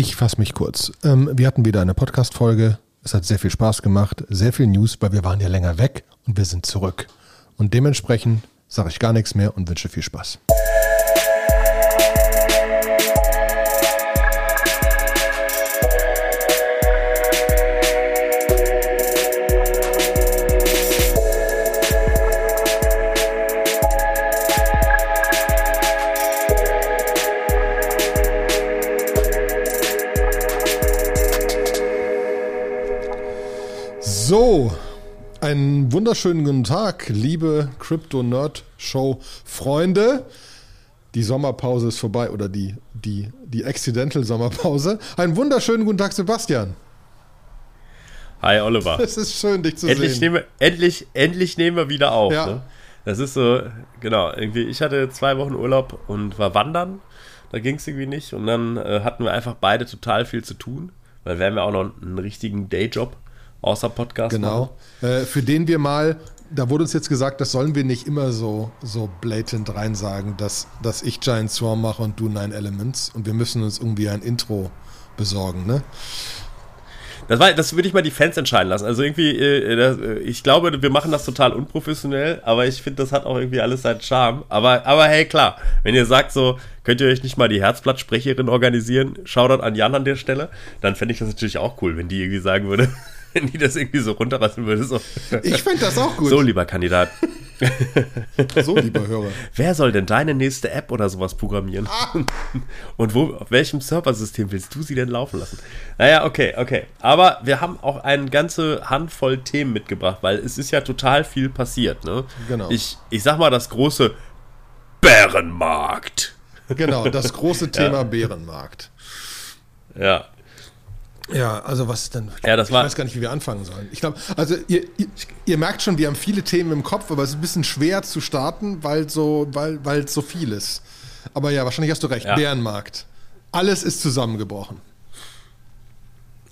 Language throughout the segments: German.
Ich fasse mich kurz. Ähm, wir hatten wieder eine Podcast-Folge. Es hat sehr viel Spaß gemacht, sehr viel News, weil wir waren ja länger weg und wir sind zurück. Und dementsprechend sage ich gar nichts mehr und wünsche viel Spaß. Wunderschönen guten Tag, liebe Crypto Nerd Show Freunde. Die Sommerpause ist vorbei oder die, die, die Accidental Sommerpause. Einen wunderschönen guten Tag, Sebastian. Hi, Oliver. Es ist schön, dich zu endlich sehen. Nehmen, endlich, endlich nehmen wir wieder auf. Ja. Ne? Das ist so, genau, irgendwie, ich hatte zwei Wochen Urlaub und war wandern. Da ging es irgendwie nicht. Und dann äh, hatten wir einfach beide total viel zu tun, weil wir haben ja auch noch einen richtigen Dayjob außer Podcast. Genau. Äh, für den wir mal, da wurde uns jetzt gesagt, das sollen wir nicht immer so, so blatant rein sagen, dass, dass ich Giant Swarm mache und du Nine Elements und wir müssen uns irgendwie ein Intro besorgen, ne? Das, war, das würde ich mal die Fans entscheiden lassen. Also irgendwie, äh, das, äh, ich glaube, wir machen das total unprofessionell, aber ich finde, das hat auch irgendwie alles seinen Charme. Aber, aber hey, klar, wenn ihr sagt so, könnt ihr euch nicht mal die Herzblattsprecherin organisieren, Shoutout an Jan an der Stelle, dann fände ich das natürlich auch cool, wenn die irgendwie sagen würde, wenn die das irgendwie so runterlassen würde. So. Ich fände das auch gut. So, lieber Kandidat. So, lieber Hörer. Wer soll denn deine nächste App oder sowas programmieren? Und wo, auf welchem Serversystem willst du sie denn laufen lassen? Naja, okay, okay. Aber wir haben auch eine ganze Handvoll Themen mitgebracht, weil es ist ja total viel passiert. Ne? Genau. Ich, ich sag mal das große Bärenmarkt. Genau, das große Thema Bärenmarkt. Ja, Ja, also was ist denn? Ja, das ich war- weiß gar nicht, wie wir anfangen sollen. Ich glaube, also ihr, ihr, ihr merkt schon, wir haben viele Themen im Kopf, aber es ist ein bisschen schwer zu starten, weil so, weil, weil es so viel ist. Aber ja, wahrscheinlich hast du recht. Ja. Bärenmarkt. Alles ist zusammengebrochen.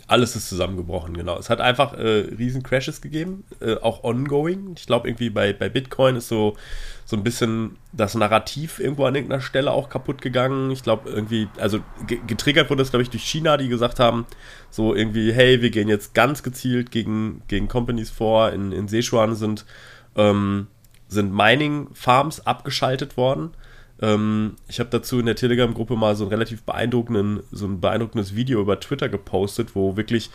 Alles ist zusammengebrochen, genau. Es hat einfach äh, riesen Crashes gegeben, äh, auch ongoing. Ich glaube, irgendwie bei, bei Bitcoin ist so, so ein bisschen das Narrativ irgendwo an irgendeiner Stelle auch kaputt gegangen. Ich glaube, irgendwie, also ge- getriggert wurde das, glaube ich, durch China, die gesagt haben, so irgendwie, hey, wir gehen jetzt ganz gezielt gegen, gegen Companies vor. In, in Sichuan sind, ähm, sind Mining-Farms abgeschaltet worden. Ähm, ich habe dazu in der Telegram-Gruppe mal so ein relativ beeindruckenden, so ein beeindruckendes Video über Twitter gepostet, wo wirklich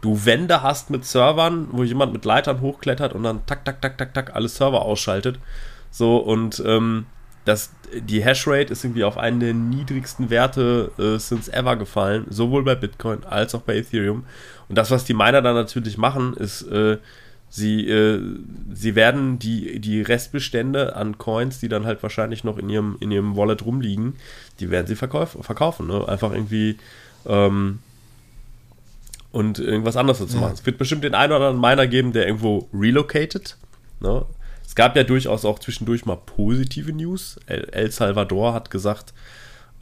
du Wände hast mit Servern, wo jemand mit Leitern hochklettert und dann tak, tak, tak, tak, tak, alle Server ausschaltet. So, und ähm, das, die Hashrate ist irgendwie auf einen der niedrigsten Werte äh, since ever gefallen, sowohl bei Bitcoin als auch bei Ethereum. Und das, was die Miner dann natürlich machen, ist, äh, sie, äh, sie werden die, die Restbestände an Coins, die dann halt wahrscheinlich noch in ihrem, in ihrem Wallet rumliegen, die werden sie verkauf, verkaufen. Ne? Einfach irgendwie ähm, und irgendwas anderes dazu machen. Es wird bestimmt den einen oder anderen Miner geben, der irgendwo relocated. Ne? Es gab ja durchaus auch zwischendurch mal positive News. El, El Salvador hat gesagt,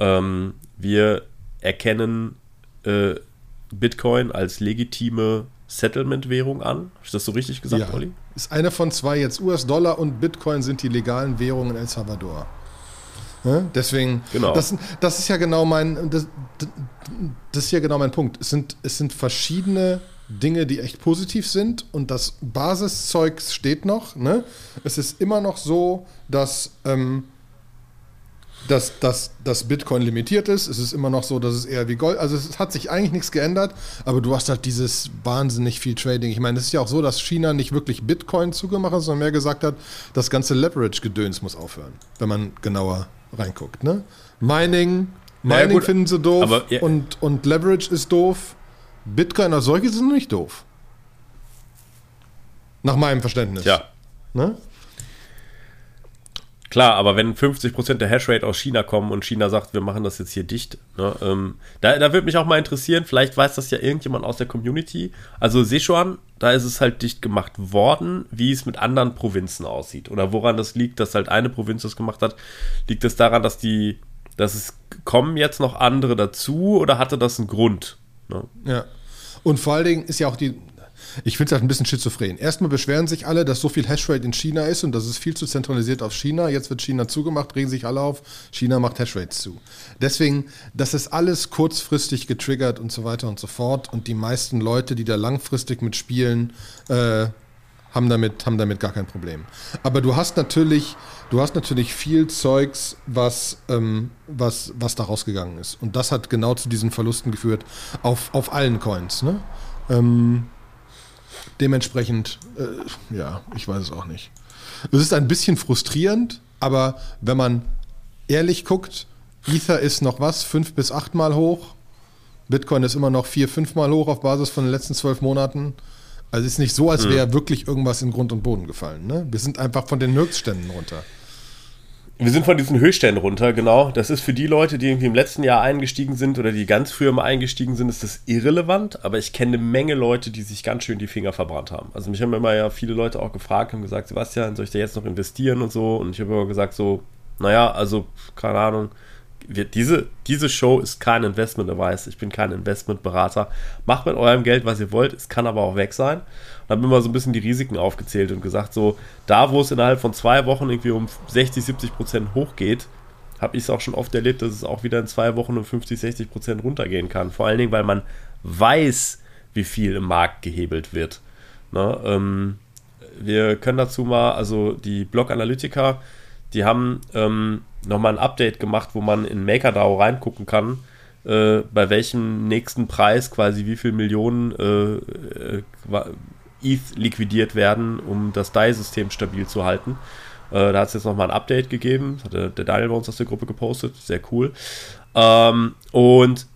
ähm, wir erkennen äh, Bitcoin als legitime Settlement-Währung an. Ich das so richtig gesagt, ja. Olli? Ist eine von zwei jetzt. US-Dollar und Bitcoin sind die legalen Währungen in El Salvador. Ja, deswegen, Genau. das, das ist ja genau mein, das, das ist ja genau mein Punkt. Es sind, es sind verschiedene Dinge, die echt positiv sind und das Basiszeug steht noch. Ne? Es ist immer noch so, dass, ähm, dass, dass, dass Bitcoin limitiert ist. Es ist immer noch so, dass es eher wie Gold. Also es hat sich eigentlich nichts geändert, aber du hast halt dieses wahnsinnig viel Trading. Ich meine, es ist ja auch so, dass China nicht wirklich Bitcoin zugemacht hat, sondern mehr gesagt hat, das ganze Leverage-Gedöns muss aufhören, wenn man genauer reinguckt. Ne? Mining, Naja, Mining gut, finden sie doof aber ja- und, und Leverage ist doof. Bitcoin als solche sind nicht doof. Nach meinem Verständnis. Ja. Ne? Klar, aber wenn 50% der Hashrate aus China kommen und China sagt, wir machen das jetzt hier dicht, ne, ähm, da, da würde mich auch mal interessieren, vielleicht weiß das ja irgendjemand aus der Community. Also Sichuan, da ist es halt dicht gemacht worden, wie es mit anderen Provinzen aussieht. Oder woran das liegt, dass halt eine Provinz das gemacht hat. Liegt es daran, dass die, dass es kommen jetzt noch andere dazu oder hatte das einen Grund? Ne? Ja. Und vor allen Dingen ist ja auch die, Ich finde es halt ein bisschen schizophren. Erstmal beschweren sich alle, dass so viel Hashrate in China ist und das ist viel zu zentralisiert auf China. Jetzt wird China zugemacht, regen sich alle auf. China macht Hashrates zu. Deswegen, das ist alles kurzfristig getriggert und so weiter und so fort. Und die meisten Leute, die da langfristig mitspielen, äh, haben damit, haben damit gar kein Problem. Aber du hast natürlich, du hast natürlich viel Zeugs, was, ähm, was, was da rausgegangen ist. Und das hat genau zu diesen Verlusten geführt auf, auf allen Coins. Ne? Ähm, dementsprechend, äh, ja, ich weiß es auch nicht. Es ist ein bisschen frustrierend, aber wenn man ehrlich guckt, Ether ist noch was, fünf bis achtmal hoch. Bitcoin ist immer noch vier, fünfmal hoch auf Basis von den letzten zwölf Monaten. Also es ist nicht so, als wäre hm. wirklich irgendwas in Grund und Boden gefallen. Ne? Wir sind einfach von den Höchstständen runter. Wir sind von diesen Höchstständen runter, genau. Das ist für die Leute, die irgendwie im letzten Jahr eingestiegen sind oder die ganz früher mal eingestiegen sind, ist das irrelevant. Aber ich kenne eine Menge Leute, die sich ganz schön die Finger verbrannt haben. Also mich haben immer ja viele Leute auch gefragt, haben gesagt, Sebastian, soll ich da jetzt noch investieren und so? Und ich habe immer gesagt so, naja, also keine Ahnung wird diese, diese Show ist kein Investment Advice. Ich bin kein Investmentberater. Macht mit eurem Geld, was ihr wollt. Es kann aber auch weg sein. Und habe immer so ein bisschen die Risiken aufgezählt und gesagt, so, da wo es innerhalb von zwei Wochen irgendwie um 60, 70 Prozent hochgeht, habe ich es auch schon oft erlebt, dass es auch wieder in zwei Wochen um 50, 60 Prozent runtergehen kann. Vor allen Dingen, weil man weiß, wie viel im Markt gehebelt wird. Ne? Ähm, wir können dazu mal, also die Blog Analytiker, die haben ähm, nochmal ein Update gemacht, wo man in MakerDAO reingucken kann, äh, bei welchem nächsten Preis quasi wie viel Millionen äh, äh ETH liquidiert werden, um das DAI-System stabil zu halten. Äh, da hat es jetzt nochmal ein Update gegeben. Das hat der, der Daniel bei uns aus der Gruppe gepostet. Sehr cool. Ähm, und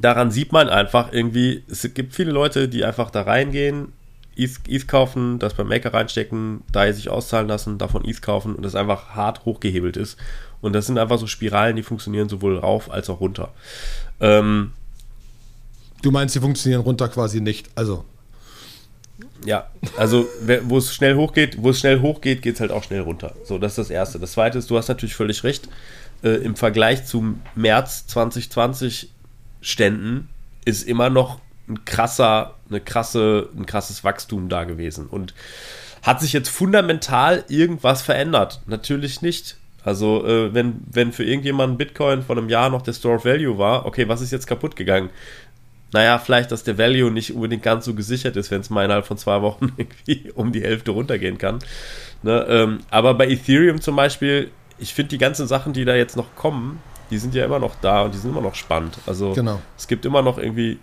daran sieht man einfach irgendwie, es gibt viele Leute, die einfach da reingehen, ETH, kaufen, das beim Maker reinstecken, DAI sich auszahlen lassen, davon ETH kaufen und das einfach hart hochgehebelt ist. Und das sind einfach so Spiralen, die funktionieren sowohl rauf als auch runter. Ähm, du meinst, die funktionieren runter quasi nicht, also. Ja, also wo es schnell hochgeht, wo es schnell hochgeht, geht es halt auch schnell runter. So, das ist das Erste. Das Zweite ist, du hast natürlich völlig recht, äh, im Vergleich zum März 2020 Ständen ist immer noch ein krasser, eine krasse, ein krasses Wachstum da gewesen. Und hat sich jetzt fundamental irgendwas verändert? Natürlich nicht. Also, äh, wenn, wenn für irgendjemanden Bitcoin vor einem Jahr noch der Store of Value war, okay, was ist jetzt kaputt gegangen? Naja, vielleicht, dass der Value nicht unbedingt ganz so gesichert ist, wenn es mal innerhalb von zwei Wochen irgendwie um die Hälfte runtergehen kann. Ne, ähm, aber bei Ethereum zum Beispiel, ich finde die ganzen Sachen, die da jetzt noch kommen, die sind ja immer noch da und die sind immer noch spannend. Also genau. es gibt immer noch irgendwie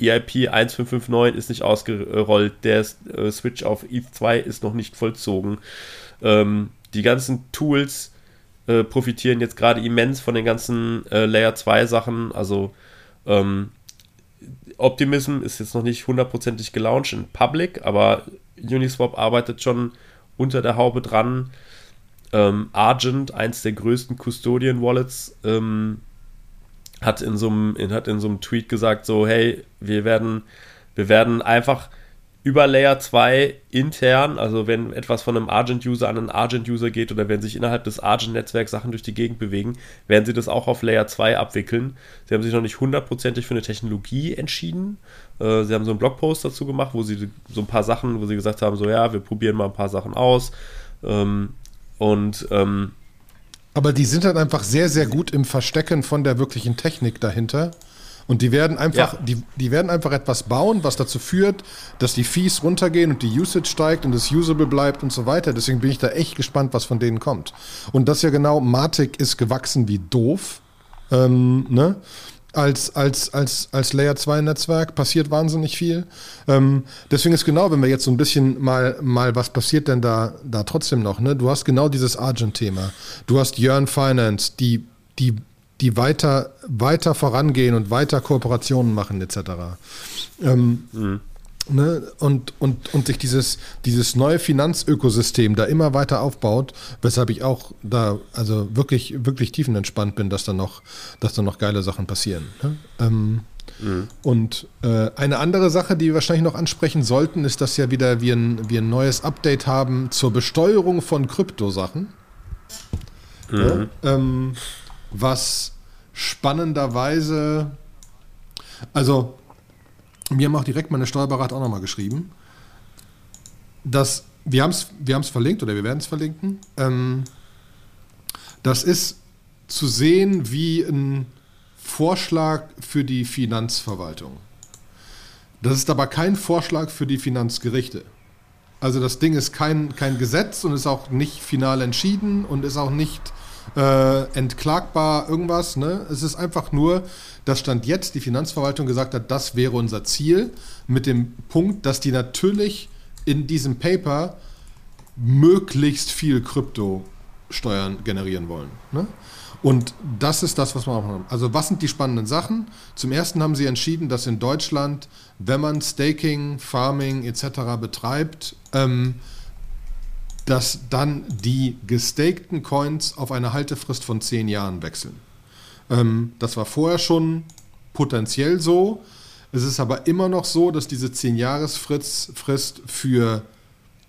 EIP 1559 ist nicht ausgerollt, der äh, Switch auf ETH2 ist noch nicht vollzogen. Ähm, die ganzen Tools äh, profitieren jetzt gerade immens von den ganzen äh, Layer 2 Sachen. Also ähm, Optimism ist jetzt noch nicht hundertprozentig gelauncht in Public, aber Uniswap arbeitet schon unter der Haube dran. Ähm, Argent, eins der größten Custodian-Wallets, ähm, hat in so einem, hat in so einem Tweet gesagt, so, hey, wir werden, wir werden einfach über Layer 2 intern, also wenn etwas von einem Argent-User an einen Argent-User geht oder wenn sich innerhalb des Argent-Netzwerks Sachen durch die Gegend bewegen, werden sie das auch auf Layer 2 abwickeln. Sie haben sich noch nicht hundertprozentig für eine Technologie entschieden. Äh, sie haben so einen Blogpost dazu gemacht, wo sie so ein paar Sachen, wo sie gesagt haben, so ja, wir probieren mal ein paar Sachen aus. Ähm, und ähm, aber die sind halt einfach sehr, sehr gut im Verstecken von der wirklichen Technik dahinter. Und die werden einfach, ja. die, die werden einfach etwas bauen, was dazu führt, dass die Fees runtergehen und die Usage steigt und es usable bleibt und so weiter. Deswegen bin ich da echt gespannt, was von denen kommt. Und das ja genau, Matic ist gewachsen wie doof. Ähm, ne? Als, als, als, als Layer 2 Netzwerk passiert wahnsinnig viel. Ähm, deswegen ist genau, wenn wir jetzt so ein bisschen mal, mal was passiert denn da, da trotzdem noch, ne? Du hast genau dieses Argent-Thema. Du hast Yearn Finance, die, die, die weiter, weiter vorangehen und weiter Kooperationen machen, etc. Ähm, mhm. Ne, und, und, und sich dieses, dieses neue Finanzökosystem da immer weiter aufbaut, weshalb ich auch da also wirklich, wirklich tiefenentspannt bin, dass da noch, dass da noch geile Sachen passieren. Ne? Ähm, mhm. Und äh, eine andere Sache, die wir wahrscheinlich noch ansprechen sollten, ist, dass ja wieder wir ein, wir ein neues Update haben zur Besteuerung von Kryptosachen. Mhm. Ja, ähm, was spannenderweise, also mir haben auch direkt meine Steuerberater auch nochmal geschrieben, dass wir haben es wir verlinkt oder wir werden es verlinken. Ähm, das ist zu sehen wie ein Vorschlag für die Finanzverwaltung. Das ist aber kein Vorschlag für die Finanzgerichte. Also das Ding ist kein, kein Gesetz und ist auch nicht final entschieden und ist auch nicht äh, entklagbar irgendwas. Ne? Es ist einfach nur, dass Stand jetzt die Finanzverwaltung gesagt hat, das wäre unser Ziel, mit dem Punkt, dass die natürlich in diesem Paper möglichst viel Kryptosteuern generieren wollen. Ne? Und das ist das, was wir haben. Also was sind die spannenden Sachen? Zum ersten haben sie entschieden, dass in Deutschland, wenn man Staking, Farming etc. betreibt, ähm, dass dann die gestakten Coins auf eine Haltefrist von zehn Jahren wechseln. Ähm, das war vorher schon potenziell so. Es ist aber immer noch so, dass diese 10-Jahres-Frist für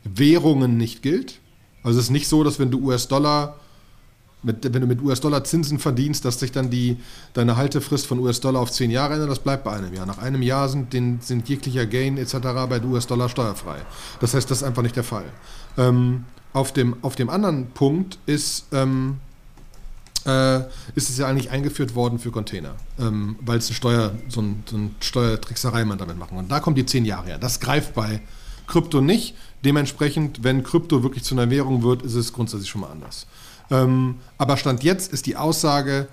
Währungen nicht gilt. Also es ist nicht so, dass wenn du US-Dollar mit, wenn du mit US-Dollar Zinsen verdienst, dass sich dann die, deine Haltefrist von US-Dollar auf 10 Jahre ändert, das bleibt bei einem Jahr. Nach einem Jahr sind, den, sind jeglicher Gain etc. bei US-Dollar steuerfrei. Das heißt, das ist einfach nicht der Fall. Ähm, auf, dem, auf dem anderen Punkt ist, ähm, äh, ist es ja eigentlich eingeführt worden für Container, ähm, weil es eine Steuer, so, ein, so eine Steuertrickserei man damit machen. Und da kommt die 10 Jahre her. Das greift bei Krypto nicht. Dementsprechend, wenn Krypto wirklich zu einer Währung wird, ist es grundsätzlich schon mal anders. Ähm, aber Stand jetzt ist die Aussage,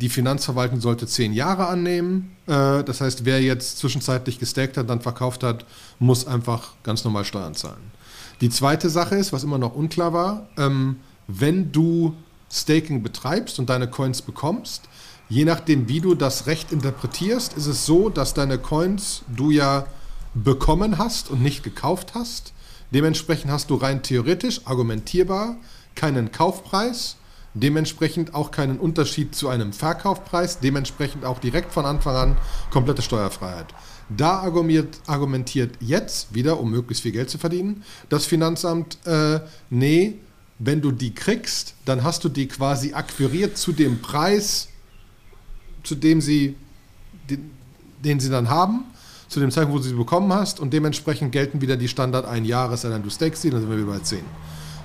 die Finanzverwaltung sollte zehn Jahre annehmen. Äh, das heißt, wer jetzt zwischenzeitlich gestaked hat, dann verkauft hat, muss einfach ganz normal Steuern zahlen. Die zweite Sache ist, was immer noch unklar war, ähm, wenn du Staking betreibst und deine Coins bekommst, je nachdem, wie du das Recht interpretierst, ist es so, dass deine Coins du ja bekommen hast und nicht gekauft hast. Dementsprechend hast du rein theoretisch, argumentierbar, keinen Kaufpreis, dementsprechend auch keinen Unterschied zu einem Verkaufpreis, dementsprechend auch direkt von Anfang an komplette Steuerfreiheit. Da argumentiert, argumentiert jetzt wieder, um möglichst viel Geld zu verdienen, das Finanzamt, äh, nee, wenn du die kriegst, dann hast du die quasi akquiriert zu dem Preis, zu dem sie, den, den sie dann haben, zu dem Zeitpunkt, wo du sie bekommen hast und dementsprechend gelten wieder die Standard ein Jahres, dann du stakest sie, dann sind wir wieder bei 10.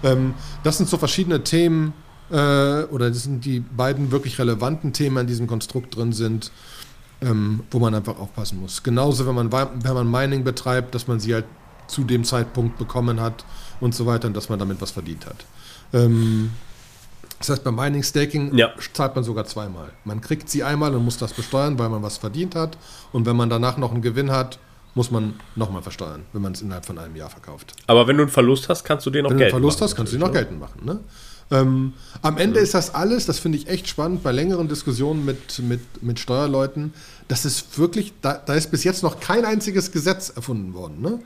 Ähm, das sind so verschiedene Themen, äh, oder das sind die beiden wirklich relevanten Themen in diesem Konstrukt drin sind, ähm, wo man einfach aufpassen muss. Genauso, wenn man, wenn man Mining betreibt, dass man sie halt zu dem Zeitpunkt bekommen hat und so weiter und dass man damit was verdient hat. Ähm, das heißt, beim Mining Staking ja. zahlt man sogar zweimal. Man kriegt sie einmal und muss das besteuern, weil man was verdient hat. Und wenn man danach noch einen Gewinn hat, muss man nochmal versteuern, wenn man es innerhalb von einem Jahr verkauft. Aber wenn du einen Verlust hast, kannst du den noch geltend machen. Wenn du einen Verlust hast, kannst du den noch geltend machen. Ne? Ähm, am Ende mhm. ist das alles, das finde ich echt spannend bei längeren Diskussionen mit, mit, mit Steuerleuten, das ist wirklich, da, da ist bis jetzt noch kein einziges Gesetz erfunden worden. Ne?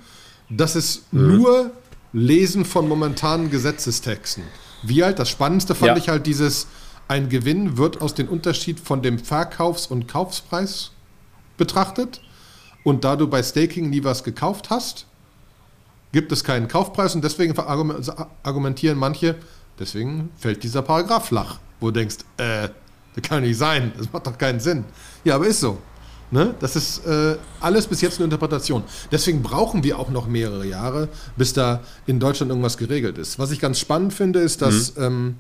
Das ist mhm. nur Lesen von momentanen Gesetzestexten. Wie halt, das Spannendste fand ja. ich halt dieses, ein Gewinn wird aus dem Unterschied von dem Verkaufs- und Kaufspreis betrachtet. Und da du bei Staking nie was gekauft hast, gibt es keinen Kaufpreis und deswegen argumentieren manche, deswegen fällt dieser Paragraph flach, wo du denkst, äh, das kann nicht sein, das macht doch keinen Sinn. Ja, aber ist so. Ne? Das ist äh, alles bis jetzt eine Interpretation. Deswegen brauchen wir auch noch mehrere Jahre, bis da in Deutschland irgendwas geregelt ist. Was ich ganz spannend finde, ist, dass mhm.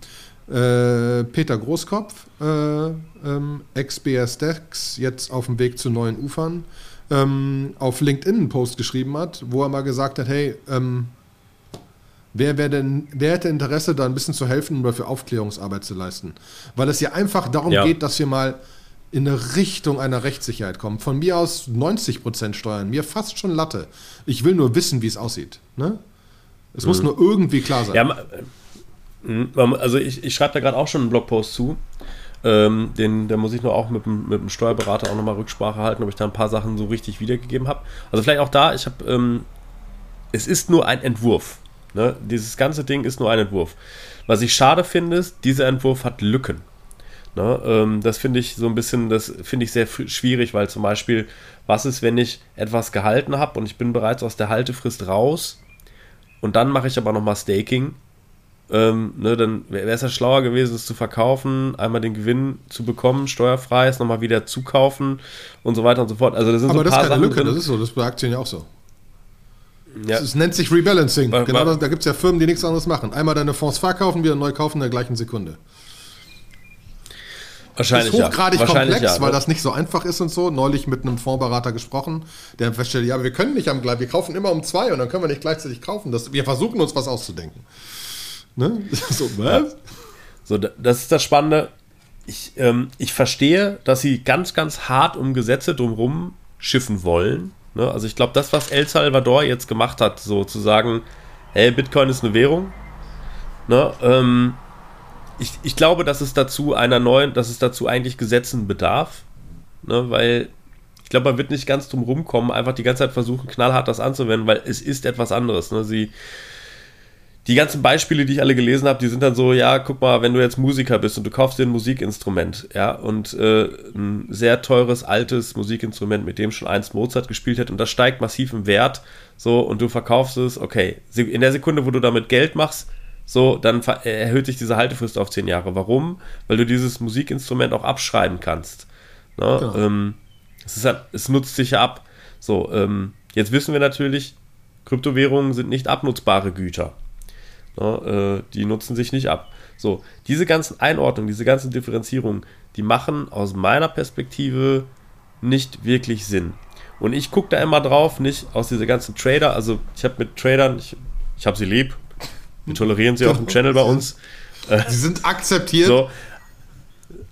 ähm, äh, Peter Großkopf, äh, ähm, ex-BS Dex, jetzt auf dem Weg zu neuen Ufern, ähm, auf LinkedIn einen Post geschrieben hat, wo er mal gesagt hat, hey, ähm, wer, wer, denn, wer hätte Interesse, da ein bisschen zu helfen oder für Aufklärungsarbeit zu leisten? Weil es ja einfach darum ja. geht, dass wir mal in eine Richtung einer Rechtssicherheit kommen. Von mir aus 90% Steuern, mir fast schon Latte. Ich will nur wissen, wie es aussieht. Ne? Es mhm. muss nur irgendwie klar sein. Ja, äh, also ich, ich schreibe da gerade auch schon einen Blogpost zu. Ähm, den, da muss ich nur auch mit, mit dem Steuerberater auch nochmal Rücksprache halten, ob ich da ein paar Sachen so richtig wiedergegeben habe. Also vielleicht auch da, ich habe, ähm, es ist nur ein Entwurf. Ne? Dieses ganze Ding ist nur ein Entwurf. Was ich schade finde, ist, dieser Entwurf hat Lücken. Ne? Ähm, das finde ich so ein bisschen, das finde ich sehr schwierig, weil zum Beispiel, was ist, wenn ich etwas gehalten habe und ich bin bereits aus der Haltefrist raus und dann mache ich aber nochmal Staking ähm, ne, dann wäre es ja schlauer gewesen, es zu verkaufen, einmal den Gewinn zu bekommen, steuerfrei, es nochmal wieder zukaufen und so weiter und so fort. Also das sind Aber so das ist keine Sachen Lücke, drin. das ist so, das ist bei Aktien ja auch so. Ja. Es nennt sich Rebalancing. Wa- genau wa- das, da gibt es ja Firmen, die nichts anderes machen. Einmal deine Fonds verkaufen, wieder neu kaufen in der gleichen Sekunde. Wahrscheinlich ist hochgradig ja. Komplex, ja, weil ne? das nicht so einfach ist und so. Neulich mit einem Fondsberater gesprochen, der feststellt, ja, wir können nicht am gleich, wir kaufen immer um zwei und dann können wir nicht gleichzeitig kaufen. Das, wir versuchen uns was auszudenken. Ne? so, was? So, da- das ist das Spannende. Ich, ähm, ich verstehe, dass sie ganz, ganz hart um Gesetze drumherum schiffen wollen. Ne? Also ich glaube, das, was El Salvador jetzt gemacht hat, so zu sagen, hey, Bitcoin ist eine Währung. Ne? Ähm, ich, ich glaube, dass es dazu einer neuen, dass es dazu eigentlich Gesetzen bedarf. Ne? Weil ich glaube, man wird nicht ganz drum rumkommen, einfach die ganze Zeit versuchen, knallhart das anzuwenden, weil es ist etwas anderes. Ne? Sie, die ganzen Beispiele, die ich alle gelesen habe, die sind dann so, ja, guck mal, wenn du jetzt Musiker bist und du kaufst dir ein Musikinstrument, ja, und äh, ein sehr teures, altes Musikinstrument, mit dem schon einst Mozart gespielt hat und das steigt massiv im Wert, so, und du verkaufst es, okay, in der Sekunde, wo du damit Geld machst, so, dann ver- erhöht sich diese Haltefrist auf zehn Jahre. Warum? Weil du dieses Musikinstrument auch abschreiben kannst. Ne? Genau. Ähm, es, ist, ja- es nutzt sich ja ab. So, ähm, jetzt wissen wir natürlich, Kryptowährungen sind nicht abnutzbare Güter. Ne, äh, die nutzen sich nicht ab. So, diese ganzen Einordnungen, diese ganzen Differenzierungen, die machen aus meiner Perspektive nicht wirklich Sinn. Und ich gucke da immer drauf, nicht aus dieser ganzen Trader, also ich habe mit Tradern, ich, ich habe sie lieb, wir tolerieren sie auf dem Channel bei uns. Sie sind akzeptiert. So.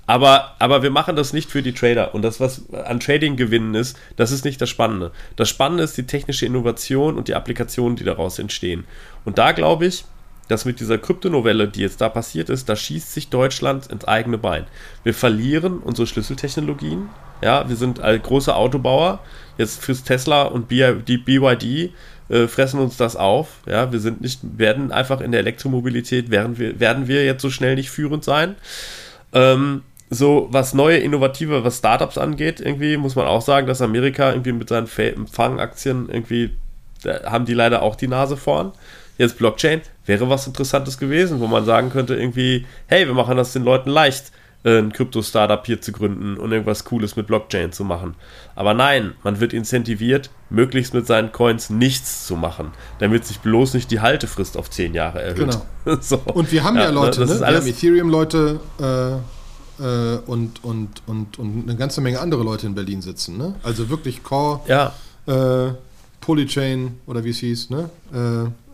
Aber, aber wir machen das nicht für die Trader. Und das, was an Trading gewinnen ist, das ist nicht das Spannende. Das Spannende ist die technische Innovation und die Applikationen, die daraus entstehen. Und da glaube ich, dass mit dieser Kryptonovelle, die jetzt da passiert ist, da schießt sich Deutschland ins eigene Bein. Wir verlieren unsere Schlüsseltechnologien. Ja, wir sind als große Autobauer. Jetzt frisst Tesla und BYD äh, fressen uns das auf. Ja, wir sind nicht, werden einfach in der Elektromobilität, werden wir, werden wir jetzt so schnell nicht führend sein. Ähm, so, was neue, innovative, was Startups angeht, irgendwie muss man auch sagen, dass Amerika irgendwie mit seinen Fa- Empfangaktien irgendwie, haben die leider auch die Nase vorn. Jetzt Blockchain wäre was Interessantes gewesen, wo man sagen könnte, irgendwie, hey, wir machen das den Leuten leicht, äh, ein Krypto-Startup hier zu gründen und irgendwas Cooles mit Blockchain zu machen. Aber nein, man wird incentiviert, möglichst mit seinen Coins nichts zu machen, damit sich bloß nicht die Haltefrist auf 10 Jahre erhöht. Genau. so. Und wir haben ja, Leute, das ne? wir haben Ethereum-Leute äh, äh, und, und, und, und eine ganze Menge andere Leute in Berlin sitzen. Ne? Also wirklich Core, ja, äh, Polychain oder wie es hieß. Ne?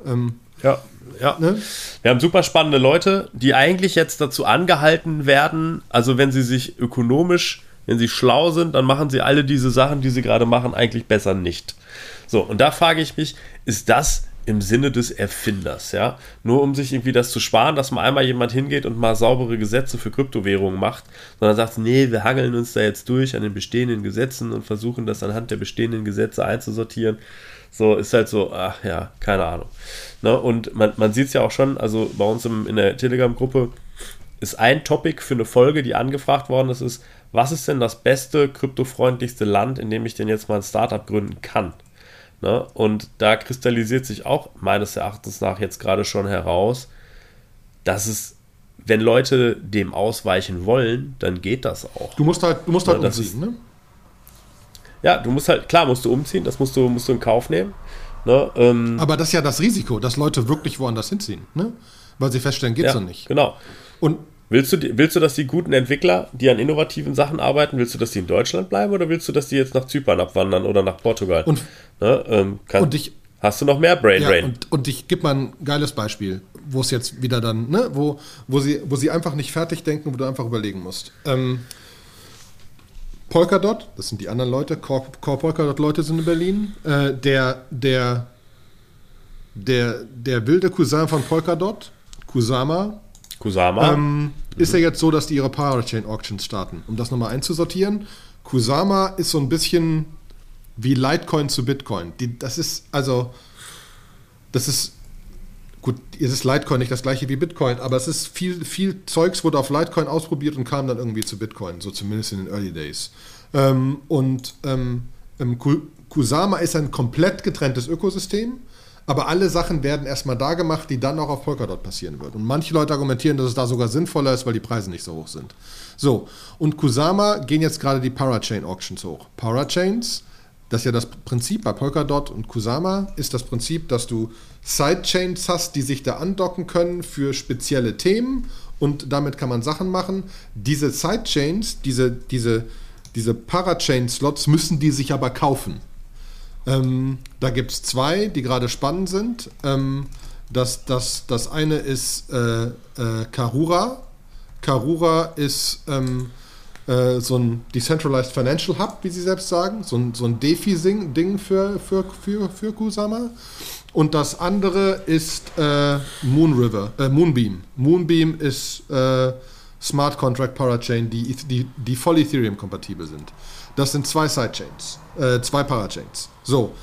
Äh, ähm, ja, ja. ne? Wir haben super spannende Leute, die eigentlich jetzt dazu angehalten werden, also wenn sie sich ökonomisch, wenn sie schlau sind, dann machen sie alle diese Sachen, die sie gerade machen, eigentlich besser nicht. So, und da frage ich mich, ist das im Sinne des Erfinders, ja? Nur um sich irgendwie das zu sparen, dass mal einmal jemand hingeht und mal saubere Gesetze für Kryptowährungen macht, sondern sagt, nee, wir hangeln uns da jetzt durch an den bestehenden Gesetzen und versuchen das anhand der bestehenden Gesetze einzusortieren. So, ist halt so, ach ja, keine Ahnung. Ne? Und man, man sieht es ja auch schon, also bei uns im, in der Telegram-Gruppe ist ein Topic für eine Folge, die angefragt worden ist, ist, was ist denn das beste, kryptofreundlichste Land, in dem ich denn jetzt mal ein Startup gründen kann? Ne? Und da kristallisiert sich auch meines Erachtens nach jetzt gerade schon heraus, dass es, wenn Leute dem ausweichen wollen, dann geht das auch. Du musst halt, du musst halt Ja, das umziehen. Ne? Ja, du musst halt, klar, musst du umziehen, das musst du, musst du in Kauf nehmen. Ne? Ähm, Aber das ist ja das Risiko, dass Leute wirklich woanders hinziehen. Ne? Weil sie feststellen, geht ja, so nicht. Genau. Und Willst du, willst du, dass die guten Entwickler, die an innovativen Sachen arbeiten, willst du, dass die in Deutschland bleiben oder willst du, dass die jetzt nach Zypern abwandern oder nach Portugal? Und- ne, ähm, kann, und ich- hast du noch mehr Brain Ja, Drain? und, und ich gebe mal ein geiles Beispiel, wo es jetzt wieder dann, ne, wo, wo, sie, wo sie einfach nicht fertig denken, wo du einfach überlegen musst. Ähm, Polkadot, das sind die anderen Leute, Core, Core Polkadot-Leute sind in Berlin. Äh, der, der, der, der wilde Cousin von Polkadot, Kusama, Kusama? ähm, ist ja jetzt so, dass die ihre Parachain Auctions starten. Um das nochmal einzusortieren, Kusama ist so ein bisschen wie Litecoin zu Bitcoin. Die, das ist also, das ist gut, es ist Litecoin nicht das gleiche wie Bitcoin, aber es ist viel, viel Zeugs wurde auf Litecoin ausprobiert und kam dann irgendwie zu Bitcoin, so zumindest in den Early Days. Ähm, und ähm, ähm, Ku- Kusama ist ein komplett getrenntes Ökosystem, Aber alle Sachen werden erstmal da gemacht, die dann auch auf Polkadot passieren wird. Und manche Leute argumentieren, dass es da sogar sinnvoller ist, weil die Preise nicht so hoch sind. So, und Kusama gehen jetzt gerade die Parachain Auctions hoch. Parachains, das ist ja das Prinzip bei Polkadot und Kusama, ist das Prinzip, dass du Sidechains hast, die sich da andocken können für spezielle Themen und damit kann man Sachen machen. Diese Sidechains, diese, diese, diese Parachain-Slots müssen die sich aber kaufen. Ähm, da gibt es zwei, die gerade spannend sind. Ähm, das, das, das eine ist äh, äh, Karura. Karura ist ähm, äh, so ein Decentralized Financial Hub, wie sie selbst sagen, so ein, so ein DeFi-Ding für, für, für, für Kusama. Und das andere ist äh, Moonriver, äh, Moonbeam. Moonbeam ist äh, Smart Contract Parachain, die, die, die voll Ethereum-kompatibel sind. Das sind zwei Sidechains, äh, zwei Parachains. So,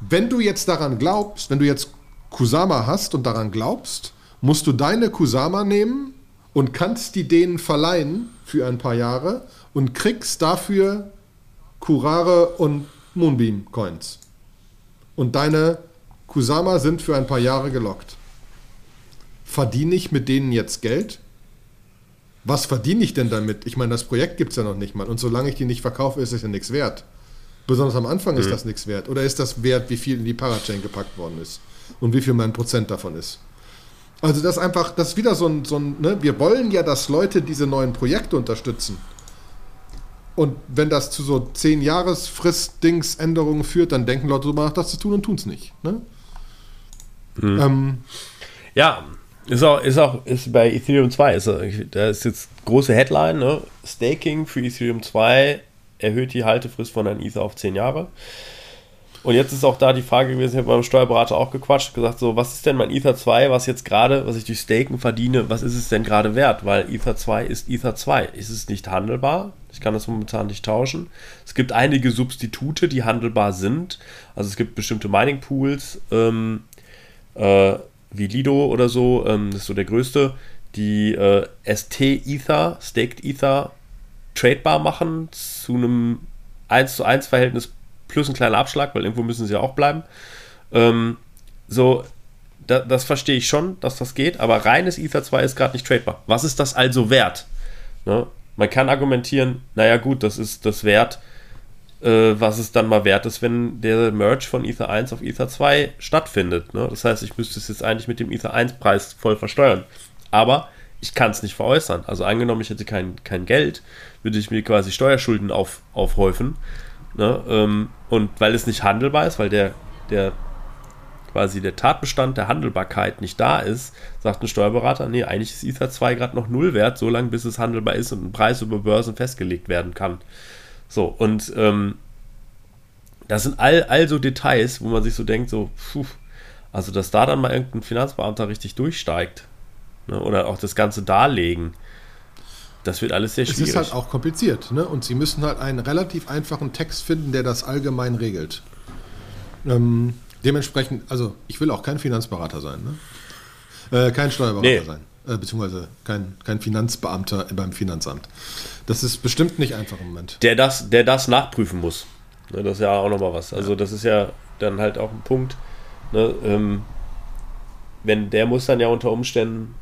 wenn du jetzt daran glaubst, wenn du jetzt Kusama hast und daran glaubst, musst du deine Kusama nehmen und kannst die denen verleihen für ein paar Jahre und kriegst dafür Kurare und Moonbeam Coins. Und deine Kusama sind für ein paar Jahre gelockt. Verdiene ich mit denen jetzt Geld? Was verdiene ich denn damit? Ich meine, das Projekt gibt es ja noch nicht mal. Und solange ich die nicht verkaufe, ist es ja nichts wert. Besonders am Anfang mhm. ist das nichts wert. Oder ist das wert, wie viel in die Parachain gepackt worden ist? Und wie viel mein Prozent davon ist? Also das ist einfach, das ist wieder so ein, so ein ne? wir wollen ja, dass Leute diese neuen Projekte unterstützen. Und wenn das zu so 10 Jahresfrist-Dings Änderungen führt, dann denken Leute darüber nach, das zu tun und tun es nicht. Ne? Mhm. Ähm, ja, ist auch, ist auch ist bei Ethereum 2, ist, da ist jetzt große Headline, ne? Staking für Ethereum 2 erhöht die Haltefrist von einem Ether auf 10 Jahre. Und jetzt ist auch da die Frage gewesen, ich habe beim Steuerberater auch gequatscht, gesagt, so, was ist denn mein Ether 2, was jetzt gerade, was ich durch Staken verdiene, was ist es denn gerade wert? Weil Ether 2 ist Ether 2. Ist es nicht handelbar? Ich kann das momentan nicht tauschen. Es gibt einige Substitute, die handelbar sind. Also es gibt bestimmte Mining Pools, ähm, äh, wie Lido oder so, ähm, das ist so der größte, die äh, ST Ether, Staked Ether, tradebar machen zu einem 1 zu 1 Verhältnis plus ein kleiner Abschlag, weil irgendwo müssen sie ja auch bleiben. Ähm, so, da, das verstehe ich schon, dass das geht, aber reines Ether 2 ist gerade nicht tradebar. Was ist das also wert? Ne? Man kann argumentieren, naja gut, das ist das wert, äh, was es dann mal wert ist, wenn der Merge von Ether 1 auf Ether 2 stattfindet. Ne? Das heißt, ich müsste es jetzt eigentlich mit dem Ether 1 Preis voll versteuern. Aber ich kann es nicht veräußern. Also angenommen, ich hätte kein, kein Geld, würde ich mir quasi Steuerschulden auf, aufhäufen. Ne? Ähm, und weil es nicht handelbar ist, weil der, der quasi der Tatbestand der Handelbarkeit nicht da ist, sagt ein Steuerberater, nee, eigentlich ist Ether 2 gerade noch null wert, solange bis es handelbar ist und ein Preis über Börsen festgelegt werden kann. So, und ähm, das sind all, all so Details, wo man sich so denkt, so, puh, also dass da dann mal irgendein Finanzbeamter richtig durchsteigt ne, oder auch das Ganze darlegen, das wird alles sehr schwierig. Es ist halt auch kompliziert ne? und sie müssen halt einen relativ einfachen Text finden, der das allgemein regelt. Ähm, dementsprechend, also ich will auch kein Finanzberater sein, ne? äh, kein Steuerberater nee. sein äh, beziehungsweise kein, kein Finanzbeamter beim Finanzamt. Das ist bestimmt nicht einfach im Moment. Der das, der das nachprüfen muss. Ne, das ist ja auch nochmal was. Also ja. das ist ja dann halt auch ein Punkt. Ne, ähm, wenn der muss dann ja unter Umständen